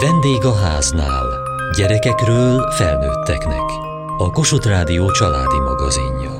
Vendég a háznál. Gyerekekről felnőtteknek. A Kossuth Rádió családi magazinja.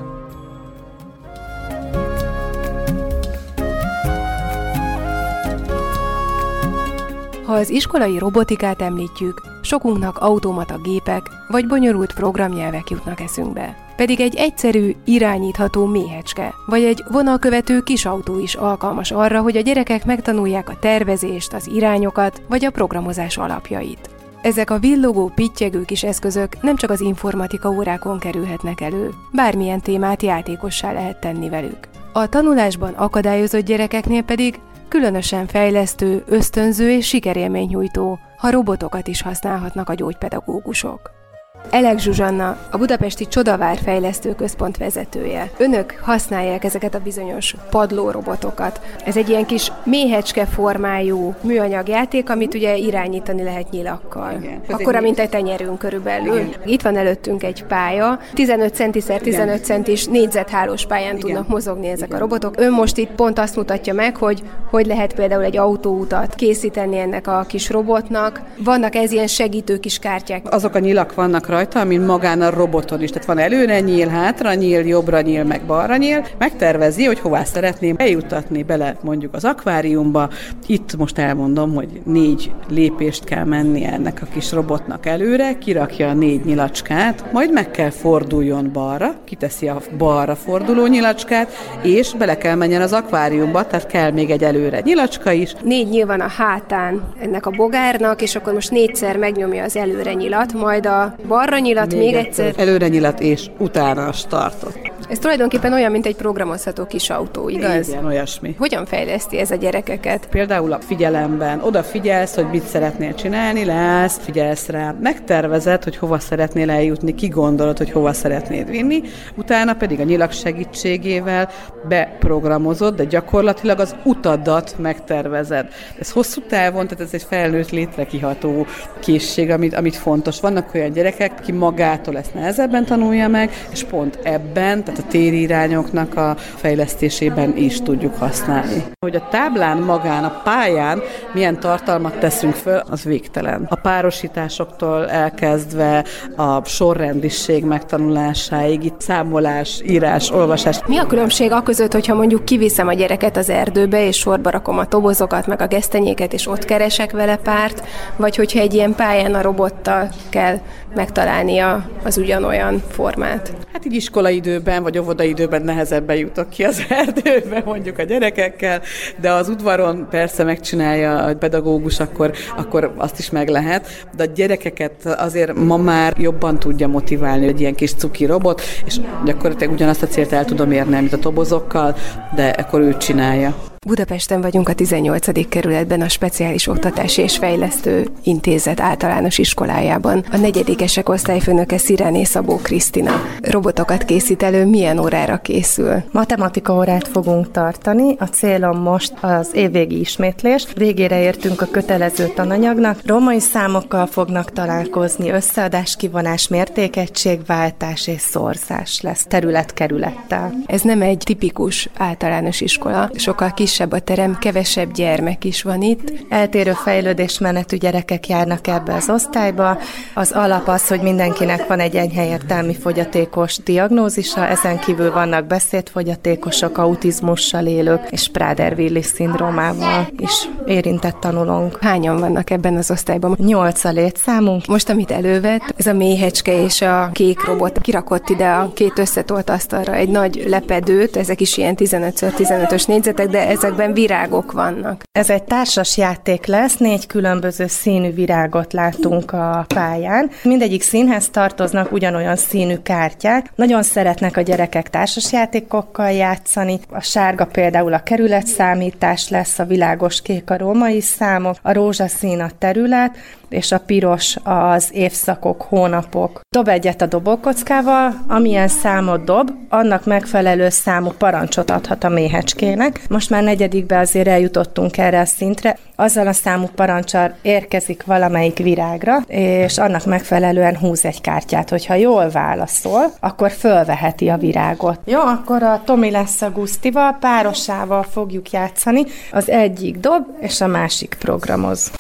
Ha az iskolai robotikát említjük, sokunknak automata gépek vagy bonyolult programnyelvek jutnak eszünkbe. Pedig egy egyszerű, irányítható méhecske, vagy egy vonalkövető kisautó is alkalmas arra, hogy a gyerekek megtanulják a tervezést, az irányokat, vagy a programozás alapjait. Ezek a villogó, pittyegő kis eszközök nem csak az informatika órákon kerülhetnek elő, bármilyen témát játékossá lehet tenni velük. A tanulásban akadályozott gyerekeknél pedig különösen fejlesztő, ösztönző és sikerélménynyújtó, ha robotokat is használhatnak a gyógypedagógusok. Elek Zsuzsanna, a Budapesti Csodavár Fejlesztő Központ vezetője. Önök használják ezeket a bizonyos padlórobotokat. Ez egy ilyen kis méhecske formájú műanyag játék, amit ugye irányítani lehet nyilakkal. Igen. Akkora, mint egy tenyerünk körülbelül. Igen. Itt van előttünk egy pálya, 15 centiszer 15 centis négyzethálós pályán Igen. tudnak mozogni ezek Igen. a robotok. Ön most itt pont azt mutatja meg, hogy hogy lehet például egy autóutat készíteni ennek a kis robotnak. Vannak ez ilyen segítő kis kártyák. Azok a nyilak vannak rajta, mint magán a roboton is. Tehát van előre nyíl, hátra nyíl, jobbra nyíl, meg balra nyíl. Megtervezi, hogy hová szeretném eljutatni bele mondjuk az akváriumba. Itt most elmondom, hogy négy lépést kell menni ennek a kis robotnak előre, kirakja a négy nyilacskát, majd meg kell forduljon balra, kiteszi a balra forduló nyilacskát, és bele kell menjen az akváriumba, tehát kell még egy előre nyilacska is. Négy nyíl van a hátán ennek a bogárnak, és akkor most négyszer megnyomja az előre nyilat, majd a bal arra nyilat, még, még egyszer. Előre nyilat, és utána startot. Ez tulajdonképpen olyan, mint egy programozható kis autó, igaz? Igen, olyasmi. Hogyan fejleszti ez a gyerekeket? Például a figyelemben. Odafigyelsz, hogy mit szeretnél csinálni, leállsz, figyelsz rá. Megtervezed, hogy hova szeretnél eljutni, ki gondolod, hogy hova szeretnéd vinni, utána pedig a nyilak segítségével beprogramozod, de gyakorlatilag az utadat megtervezed. Ez hosszú távon, tehát ez egy felnőtt létre kiható készség, amit, amit fontos. Vannak olyan gyerekek, ki magától ezt nehezebben tanulja meg, és pont ebben, tehát a térirányoknak a fejlesztésében is tudjuk használni. Hogy a táblán magán, a pályán milyen tartalmat teszünk föl, az végtelen. A párosításoktól elkezdve a sorrendiség megtanulásáig, itt számolás, írás, olvasás. Mi a különbség a között, hogyha mondjuk kiviszem a gyereket az erdőbe, és sorba rakom a tobozokat, meg a gesztenyéket, és ott keresek vele párt, vagy hogyha egy ilyen pályán a robottal kell megtalálnia az ugyanolyan formát. Hát így iskolaidőben vagy óvodaidőben nehezebben jutok ki az erdőbe, mondjuk a gyerekekkel, de az udvaron persze megcsinálja a pedagógus, akkor, akkor azt is meg lehet, de a gyerekeket azért ma már jobban tudja motiválni, hogy ilyen kis cuki robot, és gyakorlatilag ugyanazt a célt el tudom érni, mint a tobozokkal, de akkor ő csinálja. Budapesten vagyunk a 18. kerületben a Speciális Oktatási és Fejlesztő Intézet általános iskolájában. A negyedikesek osztályfőnöke Szirené Szabó Krisztina. Robotokat készít elő, milyen órára készül? Matematika órát fogunk tartani. A célom most az évvégi ismétlés. Végére értünk a kötelező tananyagnak. Romai számokkal fognak találkozni, összeadás, kivonás, mértékegység, váltás és szorzás lesz terület-kerülettel. Ez nem egy tipikus általános iskola, sokkal kis kisebb a terem, kevesebb gyermek is van itt. Eltérő fejlődésmenetű gyerekek járnak ebbe az osztályba. Az alap az, hogy mindenkinek van egy enyhe értelmi fogyatékos diagnózisa, ezen kívül vannak beszédfogyatékosok, autizmussal élők és Prader-Willis szindrómával is érintett tanulónk. Hányan vannak ebben az osztályban? Nyolc a létszámunk. Most, amit elővett, ez a méhecske és a kék robot kirakott ide a két összetolt asztalra egy nagy lepedőt, ezek is ilyen 15x15-ös négyzetek, de ez ezekben virágok vannak. Ez egy társas játék lesz, négy különböző színű virágot látunk a pályán. Mindegyik színhez tartoznak ugyanolyan színű kártyák. Nagyon szeretnek a gyerekek társas játékokkal játszani. A sárga például a kerületszámítás lesz, a világos kék a római számok, a rózsaszín a terület, és a piros az évszakok, hónapok. Dob egyet a dobókockával, amilyen számot dob, annak megfelelő számú parancsot adhat a méhecskének. Most már negyedikbe azért eljutottunk erre a szintre. Azzal a számú parancsal érkezik valamelyik virágra, és annak megfelelően húz egy kártyát. Hogyha jól válaszol, akkor fölveheti a virágot. Jó, akkor a Tomi lesz a Gusztival, párosával fogjuk játszani. Az egyik dob, és a másik programoz.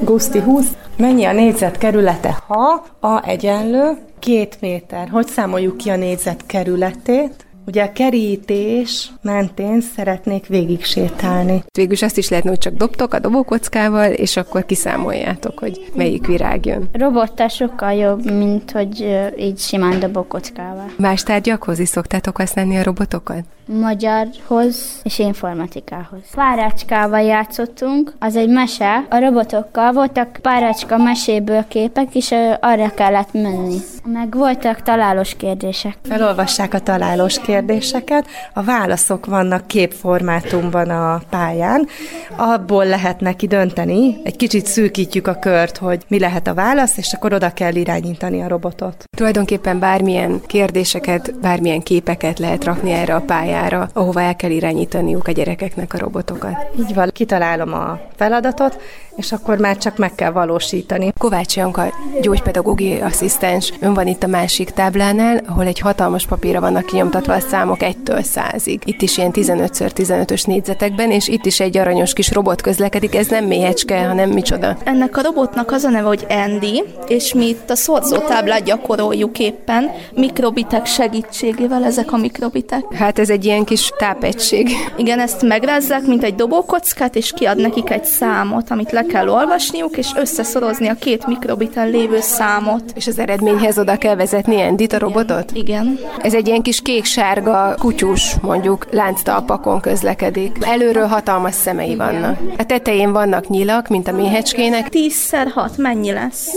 Guszti 20. Mennyi a négyzetkerülete, ha a egyenlő két méter? Hogy számoljuk ki a négyzetkerületét? Ugye a kerítés mentén szeretnék végig sétálni. Végülis azt is lehetne, hogy csak dobtok a dobókockával, és akkor kiszámoljátok, hogy melyik virág jön. Robottal sokkal jobb, mint hogy így simán dobókockával. Más tárgyakhoz is szoktátok használni a robotokat? Magyarhoz és informatikához. Párácskával játszottunk, az egy mese, a robotokkal voltak párácska meséből képek, és arra kellett menni. Meg voltak találós kérdések. Felolvassák a találós kérdéseket, a válaszok vannak képformátumban a pályán, abból lehet neki dönteni, egy kicsit szűkítjük a kört, hogy mi lehet a válasz, és akkor oda kell irányítani a robotot. Tulajdonképpen bármilyen kérdéseket, bármilyen képeket lehet rakni erre a pályára pályára, ahova el kell irányítaniuk a gyerekeknek a robotokat. Így van, kitalálom a feladatot, és akkor már csak meg kell valósítani. Kovács Janka, gyógypedagógiai asszisztens, ön van itt a másik táblánál, ahol egy hatalmas papírra vannak kinyomtatva a számok 1-től 100-ig. Itt is ilyen 15x15-ös négyzetekben, és itt is egy aranyos kis robot közlekedik, ez nem méhecske, hanem micsoda. Ennek a robotnak az a neve, hogy Andy, és mi itt a szorzótáblát gyakoroljuk éppen, mikrobitek segítségével ezek a mikrobitek. Hát ez egy ilyen kis tápegység. Igen, ezt megrázzák, mint egy dobókockát, és kiad nekik egy számot, amit le kell olvasniuk, és összeszorozni a két mikrobiten lévő számot. És az eredményhez oda kell vezetni Endit, a robotot? Igen. Ez egy ilyen kis kék-sárga kutyus, mondjuk lánctalpakon közlekedik. Előről hatalmas szemei vannak. A tetején vannak nyilak, mint a méhecskének. Tízszer hat, mennyi lesz?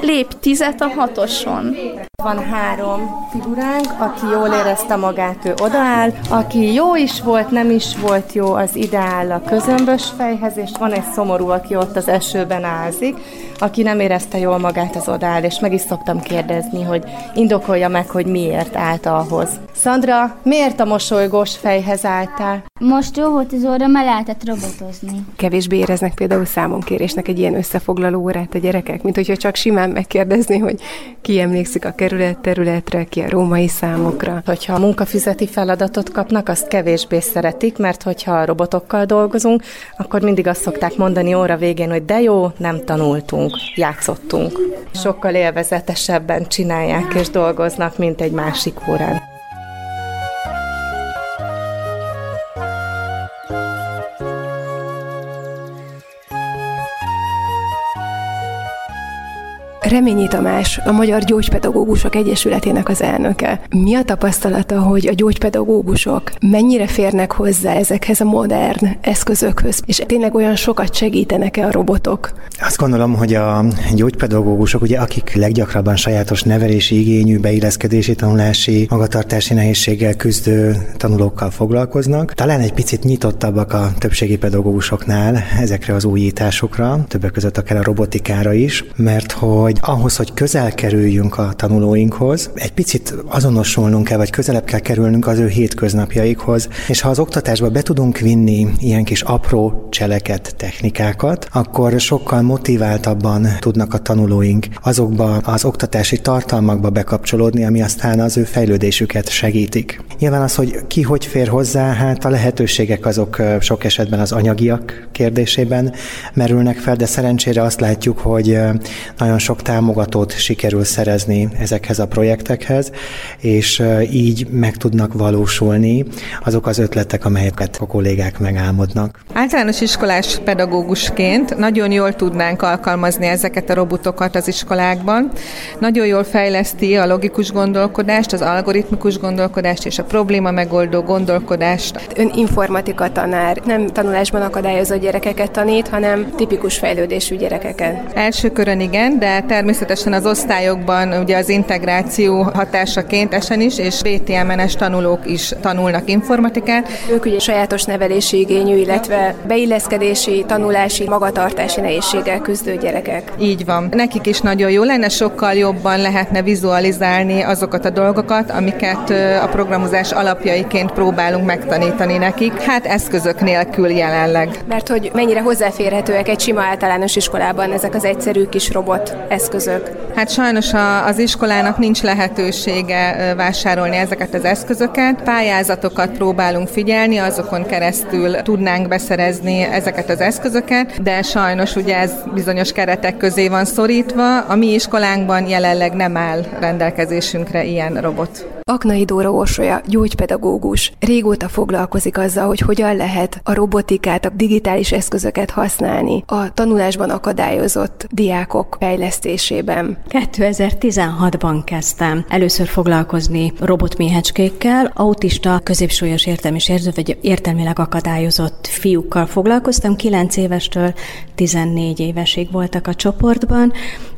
Lép tizet a hatoson. Van három figuránk, aki jól érezte magát, ő odaáll, aki jó is volt, nem is volt jó, az ideál a közömbös fejhez, és van egy szomorú, aki ott az esőben ázik, aki nem érezte jól magát, az odaáll, és meg is szoktam kérdezni, hogy indokolja meg, hogy miért állt ahhoz. Szandra, miért a mosolygós fejhez álltál? Most jó volt az óra, mert lehetett robotozni. Kevésbé éreznek például számonkérésnek egy ilyen összefoglaló órát a gyerekek, mint hogyha csak simán megkérdezni, hogy ki emlékszik a kerület területre, ki a római számokra. Hogyha a munkafizeti feladatot kapnak, azt kevésbé szeretik, mert hogyha robotokkal dolgozunk, akkor mindig azt szokták mondani óra végén, hogy de jó, nem tanultunk, játszottunk. Sokkal élvezetesebben csinálják és dolgoznak, mint egy másik órán. Reményi Tamás, a Magyar Gyógypedagógusok Egyesületének az elnöke. Mi a tapasztalata, hogy a gyógypedagógusok mennyire férnek hozzá ezekhez a modern eszközökhöz, és tényleg olyan sokat segítenek-e a robotok? Azt gondolom, hogy a gyógypedagógusok, ugye, akik leggyakrabban sajátos nevelési igényű, beilleszkedési, tanulási, magatartási nehézséggel küzdő tanulókkal foglalkoznak, talán egy picit nyitottabbak a többségi pedagógusoknál ezekre az újításokra, többek között akár a robotikára is, mert hogy ahhoz, hogy közel kerüljünk a tanulóinkhoz, egy picit azonosulnunk kell, vagy közelebb kell kerülnünk az ő hétköznapjaikhoz, és ha az oktatásba be tudunk vinni ilyen kis apró cseleket, technikákat, akkor sokkal motiváltabban tudnak a tanulóink azokba az oktatási tartalmakba bekapcsolódni, ami aztán az ő fejlődésüket segítik. Nyilván az, hogy ki hogy fér hozzá, hát a lehetőségek azok sok esetben az anyagiak kérdésében merülnek fel, de szerencsére azt látjuk, hogy nagyon sok támogatót sikerül szerezni ezekhez a projektekhez, és így meg tudnak valósulni azok az ötletek, amelyeket a kollégák megálmodnak. Általános iskolás pedagógusként nagyon jól tudnánk alkalmazni ezeket a robotokat az iskolákban. Nagyon jól fejleszti a logikus gondolkodást, az algoritmikus gondolkodást és a probléma megoldó gondolkodást. Ön informatika tanár, nem tanulásban akadályozó gyerekeket tanít, hanem tipikus fejlődésű gyerekeket. Első körön igen, de természetesen az osztályokban ugye az integráció hatásaként esen is, és BTMNS tanulók is tanulnak informatikát. Ők ugye sajátos nevelési igényű, illetve beilleszkedési, tanulási, magatartási nehézséggel küzdő gyerekek. Így van. Nekik is nagyon jó lenne, sokkal jobban lehetne vizualizálni azokat a dolgokat, amiket a programozás alapjaiként próbálunk megtanítani nekik. Hát eszközök nélkül jelenleg. Mert hogy mennyire hozzáférhetőek egy sima általános iskolában ezek az egyszerű kis robot eszközök eszközök? Hát sajnos a, az iskolának nincs lehetősége vásárolni ezeket az eszközöket. Pályázatokat próbálunk figyelni, azokon keresztül tudnánk beszerezni ezeket az eszközöket, de sajnos ugye ez bizonyos keretek közé van szorítva. A mi iskolánkban jelenleg nem áll rendelkezésünkre ilyen robot. Aknai Dóra Orsolya, gyógypedagógus. Régóta foglalkozik azzal, hogy hogyan lehet a robotikát, a digitális eszközöket használni a tanulásban akadályozott diákok fejlesztésében. 2016-ban kezdtem először foglalkozni robotméhecskékkel, autista, középsúlyos értelmi sérülő vagy értelmileg akadályozott fiúkkal foglalkoztam. 9 évestől 14 évesig voltak a csoportban,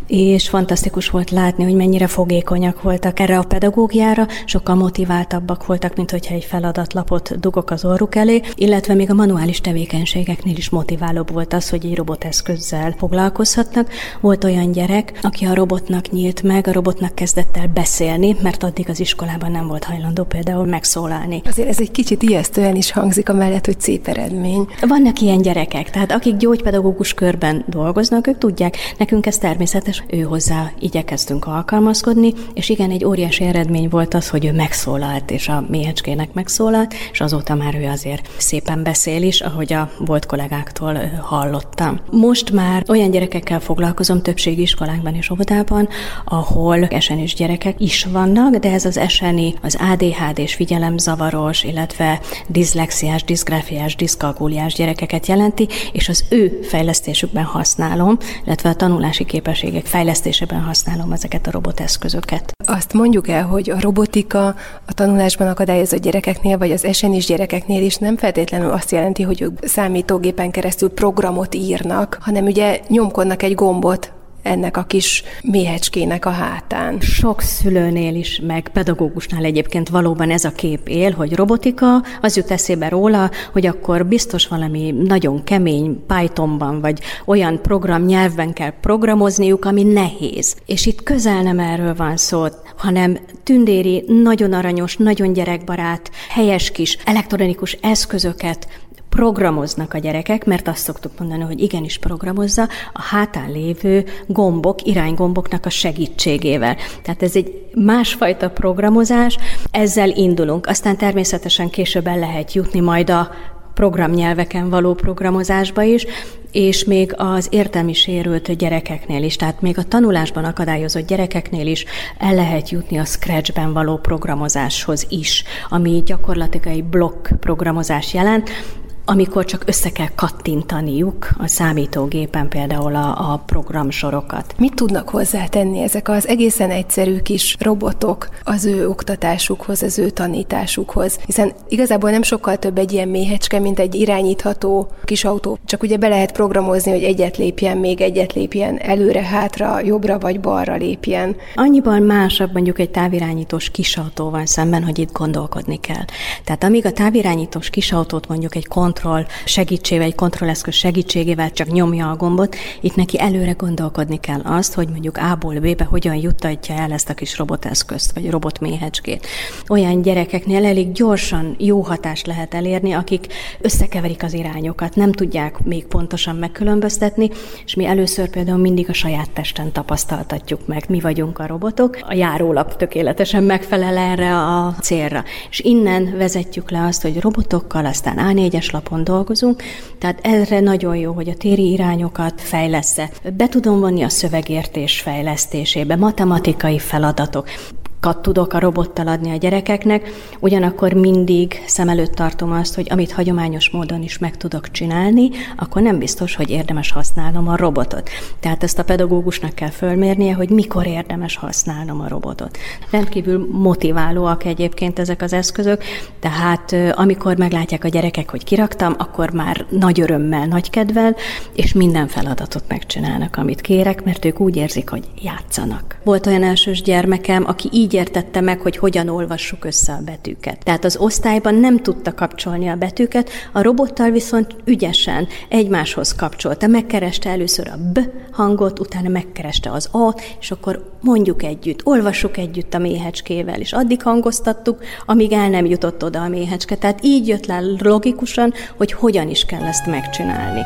és fantasztikus volt látni, hogy mennyire fogékonyak voltak erre a pedagógiára, sokkal motiváltabbak voltak, mint hogyha egy feladatlapot dugok az orruk elé, illetve még a manuális tevékenységeknél is motiválóbb volt az, hogy egy roboteszközzel foglalkozhatnak. Volt olyan gyerek, aki a robotnak nyílt meg, a robotnak kezdett el beszélni, mert addig az iskolában nem volt hajlandó például megszólalni. Azért ez egy kicsit ijesztően is hangzik a mellett, hogy szép eredmény. Vannak ilyen gyerekek, tehát akik gyógypedagógus körben dolgoznak, ők tudják, nekünk ez természetes, hozzá igyekeztünk alkalmazkodni, és igen, egy óriási eredmény volt az, hogy ő megszólalt, és a méhecskének megszólalt, és azóta már ő azért szépen beszél is, ahogy a volt kollégáktól hallottam. Most már olyan gyerekekkel foglalkozom többségi iskolákban és óvodában, ahol esenis gyerekek is vannak, de ez az eseni, az ADHD és figyelemzavaros, illetve diszlexiás, diszgráfiás, diszkalkuliás gyerekeket jelenti, és az ő fejlesztésükben használom, illetve a tanulási képességek fejlesztésében használom ezeket a roboteszközöket. Azt mondjuk el, hogy a robotika a tanulásban akadályozott gyerekeknél, vagy az esenis gyerekeknél is nem feltétlenül azt jelenti, hogy ők számítógépen keresztül programot írnak, hanem ugye nyomkodnak egy gombot, ennek a kis méhecskének a hátán. Sok szülőnél is, meg pedagógusnál egyébként valóban ez a kép él, hogy robotika, az jut eszébe róla, hogy akkor biztos valami nagyon kemény Pythonban, vagy olyan programnyelvben kell programozniuk, ami nehéz. És itt közel nem erről van szó, hanem tündéri, nagyon aranyos, nagyon gyerekbarát, helyes kis elektronikus eszközöket programoznak a gyerekek, mert azt szoktuk mondani, hogy igenis programozza a hátán lévő gombok, iránygomboknak a segítségével. Tehát ez egy másfajta programozás, ezzel indulunk. Aztán természetesen később el lehet jutni majd a programnyelveken való programozásba is, és még az értelmi sérült gyerekeknél is, tehát még a tanulásban akadályozott gyerekeknél is el lehet jutni a Scratchben való programozáshoz is, ami gyakorlatilag egy blokk programozás jelent, amikor csak össze kell kattintaniuk a számítógépen például a, a programsorokat. Mit tudnak hozzátenni ezek az egészen egyszerű kis robotok az ő oktatásukhoz, az ő tanításukhoz? Hiszen igazából nem sokkal több egy ilyen méhecske, mint egy irányítható kis autó. Csak ugye be lehet programozni, hogy egyet lépjen, még egyet lépjen, előre, hátra, jobbra vagy balra lépjen. Annyiban másabb mondjuk egy távirányítós kisautóval szemben, hogy itt gondolkodni kell. Tehát amíg a távirányítós kisautót mondjuk egy kon kontroll segítségével, egy kontrolleszköz segítségével csak nyomja a gombot, itt neki előre gondolkodni kell azt, hogy mondjuk A-ból B-be hogyan juttatja el ezt a kis roboteszközt, vagy robotméhecskét. Olyan gyerekeknél elég gyorsan jó hatást lehet elérni, akik összekeverik az irányokat, nem tudják még pontosan megkülönböztetni, és mi először például mindig a saját testen tapasztaltatjuk meg. Mi vagyunk a robotok, a járólap tökéletesen megfelel erre a célra. És innen vezetjük le azt, hogy robotokkal, aztán A4-es lap alapon dolgozunk, tehát erre nagyon jó, hogy a téri irányokat fejlesz Be tudom vonni a szövegértés fejlesztésébe, matematikai feladatok tudok a robottal adni a gyerekeknek, ugyanakkor mindig szem előtt tartom azt, hogy amit hagyományos módon is meg tudok csinálni, akkor nem biztos, hogy érdemes használnom a robotot. Tehát ezt a pedagógusnak kell fölmérnie, hogy mikor érdemes használnom a robotot. Rendkívül motiválóak egyébként ezek az eszközök, tehát amikor meglátják a gyerekek, hogy kiraktam, akkor már nagy örömmel, nagy kedvel, és minden feladatot megcsinálnak, amit kérek, mert ők úgy érzik, hogy játszanak. Volt olyan elsős gyermekem, aki így így értette meg, hogy hogyan olvassuk össze a betűket. Tehát az osztályban nem tudta kapcsolni a betűket, a robottal viszont ügyesen egymáshoz kapcsolta. Megkereste először a B hangot, utána megkereste az A, és akkor mondjuk együtt, olvassuk együtt a méhecskével, és addig hangoztattuk, amíg el nem jutott oda a méhecske. Tehát így jött le logikusan, hogy hogyan is kell ezt megcsinálni.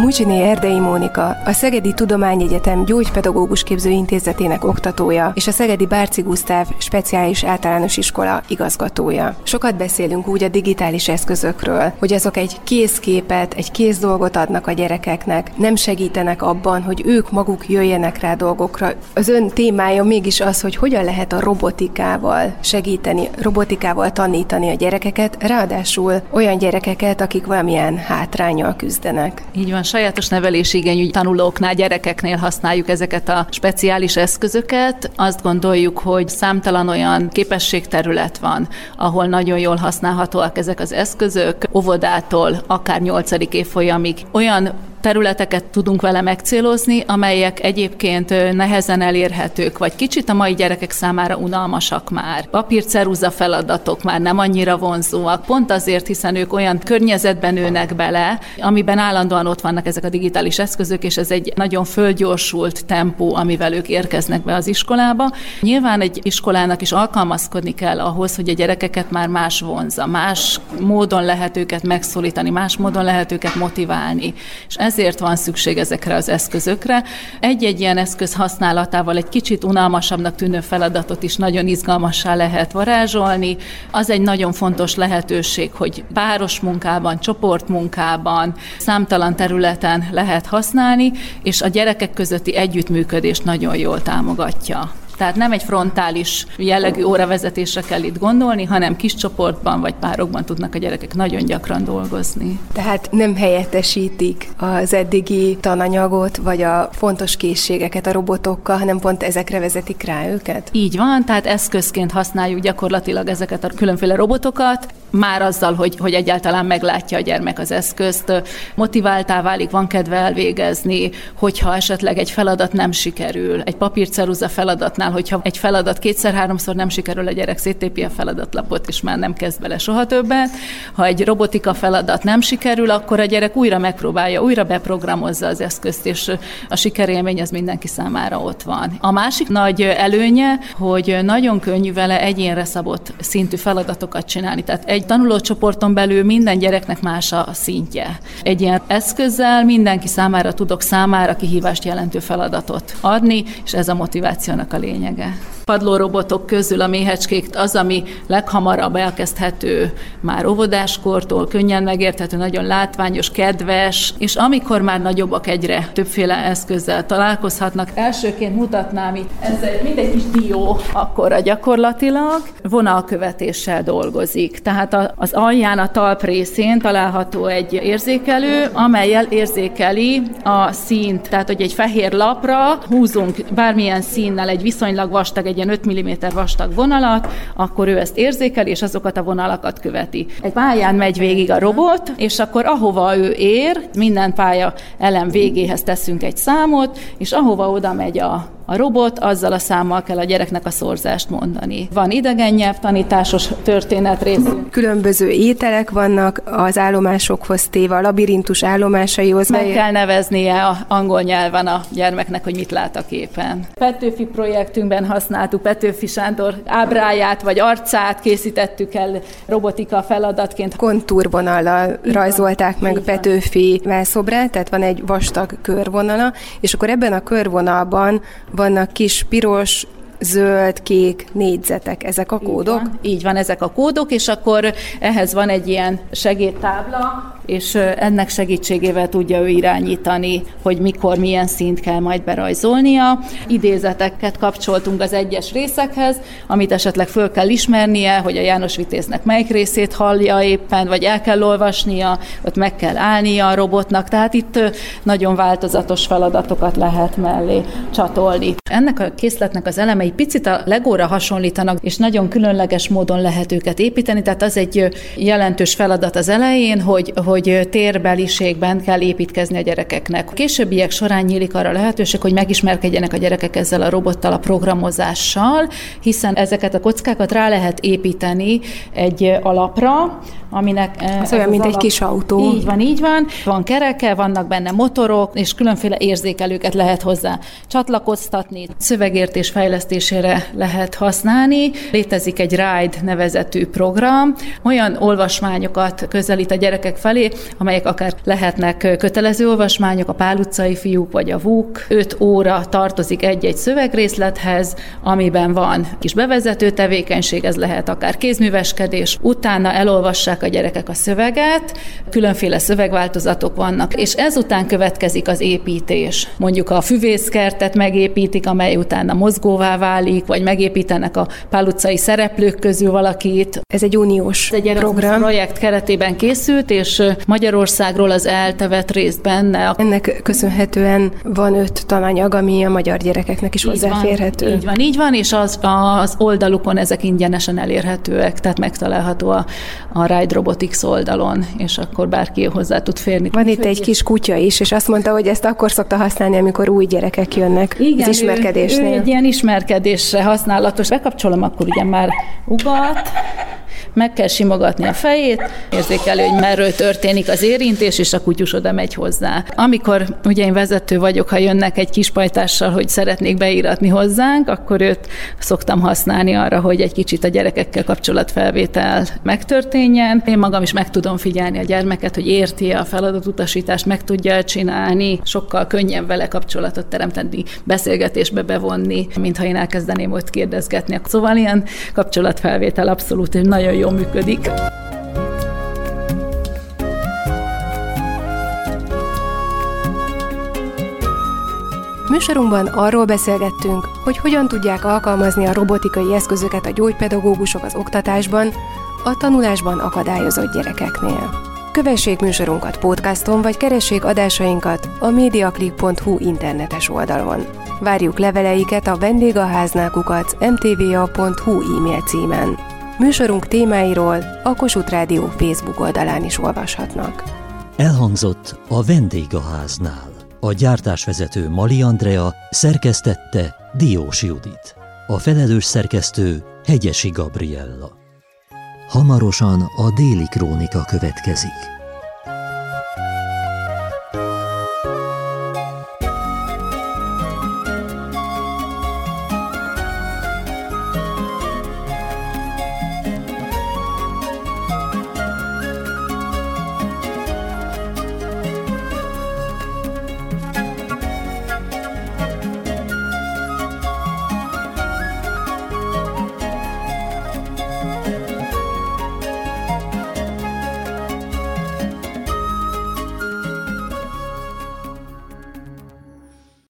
Mucsini Erdei Mónika, a Szegedi Tudományegyetem Gyógypedagógus Képző Intézetének oktatója és a Szegedi Bárci Gusztáv Speciális Általános Iskola igazgatója. Sokat beszélünk úgy a digitális eszközökről, hogy azok egy kézképet, egy kéz dolgot adnak a gyerekeknek, nem segítenek abban, hogy ők maguk jöjjenek rá dolgokra. Az ön témája mégis az, hogy hogyan lehet a robotikával segíteni, robotikával tanítani a gyerekeket, ráadásul olyan gyerekeket, akik valamilyen hátrányjal küzdenek. Így van, sajátos nevelési igényű tanulóknál, gyerekeknél használjuk ezeket a speciális eszközöket. Azt gondoljuk, hogy számtalan olyan képességterület van, ahol nagyon jól használhatóak ezek az eszközök, óvodától akár nyolcadik évfolyamig. Olyan területeket tudunk vele megcélozni, amelyek egyébként nehezen elérhetők, vagy kicsit a mai gyerekek számára unalmasak már. Papírceruza feladatok már nem annyira vonzóak, pont azért, hiszen ők olyan környezetben nőnek bele, amiben állandóan ott vannak ezek a digitális eszközök, és ez egy nagyon fölgyorsult tempó, amivel ők érkeznek be az iskolába. Nyilván egy iskolának is alkalmazkodni kell ahhoz, hogy a gyerekeket már más vonza, más módon lehet őket megszólítani, más módon lehet őket motiválni. És ezért van szükség ezekre az eszközökre. Egy-egy ilyen eszköz használatával egy kicsit unalmasabbnak tűnő feladatot is nagyon izgalmassá lehet varázsolni. Az egy nagyon fontos lehetőség, hogy páros munkában, csoportmunkában, számtalan területen lehet használni, és a gyerekek közötti együttműködést nagyon jól támogatja. Tehát nem egy frontális jellegű óravezetésre kell itt gondolni, hanem kis csoportban vagy párokban tudnak a gyerekek nagyon gyakran dolgozni. Tehát nem helyettesítik az eddigi tananyagot, vagy a fontos készségeket a robotokkal, hanem pont ezekre vezetik rá őket? Így van, tehát eszközként használjuk gyakorlatilag ezeket a különféle robotokat, már azzal, hogy, hogy egyáltalán meglátja a gyermek az eszközt, motiváltá válik, van kedve elvégezni, hogyha esetleg egy feladat nem sikerül, egy papírceruza feladatnál, hogyha egy feladat kétszer-háromszor nem sikerül, a gyerek széttépi a feladatlapot, és már nem kezd bele soha többet. Ha egy robotika feladat nem sikerül, akkor a gyerek újra megpróbálja, újra beprogramozza az eszközt, és a sikerélmény az mindenki számára ott van. A másik nagy előnye, hogy nagyon könnyű vele egyénre szabott szintű feladatokat csinálni. Tehát egy egy tanulócsoporton belül minden gyereknek más a szintje. Egy ilyen eszközzel mindenki számára tudok számára kihívást jelentő feladatot adni, és ez a motivációnak a lényege padlórobotok közül a méhecskék az, ami leghamarabb elkezdhető már óvodáskortól, könnyen megérthető, nagyon látványos, kedves, és amikor már nagyobbak egyre többféle eszközzel találkozhatnak. Elsőként mutatnám itt, ez egy, mint egy kis dió, akkor gyakorlatilag vonalkövetéssel dolgozik. Tehát az alján, a talp részén található egy érzékelő, amelyel érzékeli a színt. Tehát, hogy egy fehér lapra húzunk bármilyen színnel egy viszonylag vastag, egy ilyen 5 mm vastag vonalat, akkor ő ezt érzékeli, és azokat a vonalakat követi. Egy pályán megy végig a robot, és akkor ahova ő ér, minden pálya elem végéhez teszünk egy számot, és ahova oda megy a a robot, azzal a számmal kell a gyereknek a szorzást mondani. Van idegen nyelvtanításos történet részünk. Különböző ételek vannak az állomásokhoz téve, a labirintus állomásaihoz. Meg mely... kell neveznie a angol nyelven a gyermeknek, hogy mit lát a képen. Petőfi projektünkben használtuk Petőfi Sándor ábráját vagy arcát, készítettük el robotika feladatként. Kontúrvonallal rajzolták meg Így Petőfi vászobrát, tehát van egy vastag körvonala, és akkor ebben a körvonalban vannak kis piros, zöld, kék négyzetek, ezek a kódok? Így van, így van, ezek a kódok, és akkor ehhez van egy ilyen segédtábla, és ennek segítségével tudja ő irányítani, hogy mikor milyen szint kell majd berajzolnia. Idézeteket kapcsoltunk az egyes részekhez, amit esetleg föl kell ismernie, hogy a János Vitéznek melyik részét hallja éppen, vagy el kell olvasnia, ott meg kell állnia a robotnak, tehát itt nagyon változatos feladatokat lehet mellé csatolni. Ennek a készletnek az elemei picit a legóra hasonlítanak, és nagyon különleges módon lehet őket építeni, tehát az egy jelentős feladat az elején, hogy hogy térbeliségben kell építkezni a gyerekeknek. A későbbiek során nyílik arra lehetőség, hogy megismerkedjenek a gyerekek ezzel a robottal, a programozással, hiszen ezeket a kockákat rá lehet építeni egy alapra, aminek... Az olyan, mint alap... egy kis autó. Így van, így van. Van kereke, vannak benne motorok, és különféle érzékelőket lehet hozzá csatlakoztatni. Szövegértés fejlesztésére lehet használni. Létezik egy RIDE nevezetű program, olyan olvasmányokat közelít a gyerekek felé, amelyek akár lehetnek kötelező olvasmányok, a Pál utcai fiúk vagy a VUK. 5 óra tartozik egy-egy szövegrészlethez, amiben van kis bevezető tevékenység, ez lehet akár kézműveskedés, utána elolvassák a gyerekek a szöveget, különféle szövegváltozatok vannak, és ezután következik az építés. Mondjuk a füvészkertet megépítik, amely utána mozgóvá válik, vagy megépítenek a Pál utcai szereplők közül valakit. Ez egy uniós egy program. projekt keretében készült, és Magyarországról az eltevet részt benne. Ennek köszönhetően van öt tananyag, ami a magyar gyerekeknek is így hozzáférhető. Van, így van, így van, és az, az oldalukon ezek ingyenesen elérhetőek, tehát megtalálható a, a Ride Robotics oldalon, és akkor bárki hozzá tud férni. Van itt egy kis kutya is, és azt mondta, hogy ezt akkor szokta használni, amikor új gyerekek jönnek Igen, az ismerkedésnél. Ő, ő egy ilyen ismerkedésre használatos. Bekapcsolom, akkor ugye már ugat, meg kell simogatni a fejét, érzékelő, hogy merről történik az érintés, és a kutyus oda megy hozzá. Amikor ugye én vezető vagyok, ha jönnek egy kis pajtással, hogy szeretnék beíratni hozzánk, akkor őt szoktam használni arra, hogy egy kicsit a gyerekekkel kapcsolatfelvétel megtörténjen. Én magam is meg tudom figyelni a gyermeket, hogy érti a feladatutasítást, meg tudja csinálni, sokkal könnyebb vele kapcsolatot teremteni, beszélgetésbe bevonni, mint ha én elkezdeném ott kérdezgetni. Szóval ilyen kapcsolatfelvétel abszolút nagyon jól működik. Műsorunkban arról beszélgettünk, hogy hogyan tudják alkalmazni a robotikai eszközöket a gyógypedagógusok az oktatásban, a tanulásban akadályozott gyerekeknél. Kövessék műsorunkat podcaston, vagy keressék adásainkat a mediaclick.hu internetes oldalon. Várjuk leveleiket a vendégháználkukat mtva.hu e-mail címen. Műsorunk témáiról a Kossuth Rádió Facebook oldalán is olvashatnak. Elhangzott a vendégháznál. A gyártásvezető Mali Andrea szerkesztette Diós Judit. A felelős szerkesztő Hegyesi Gabriella. Hamarosan a déli krónika következik.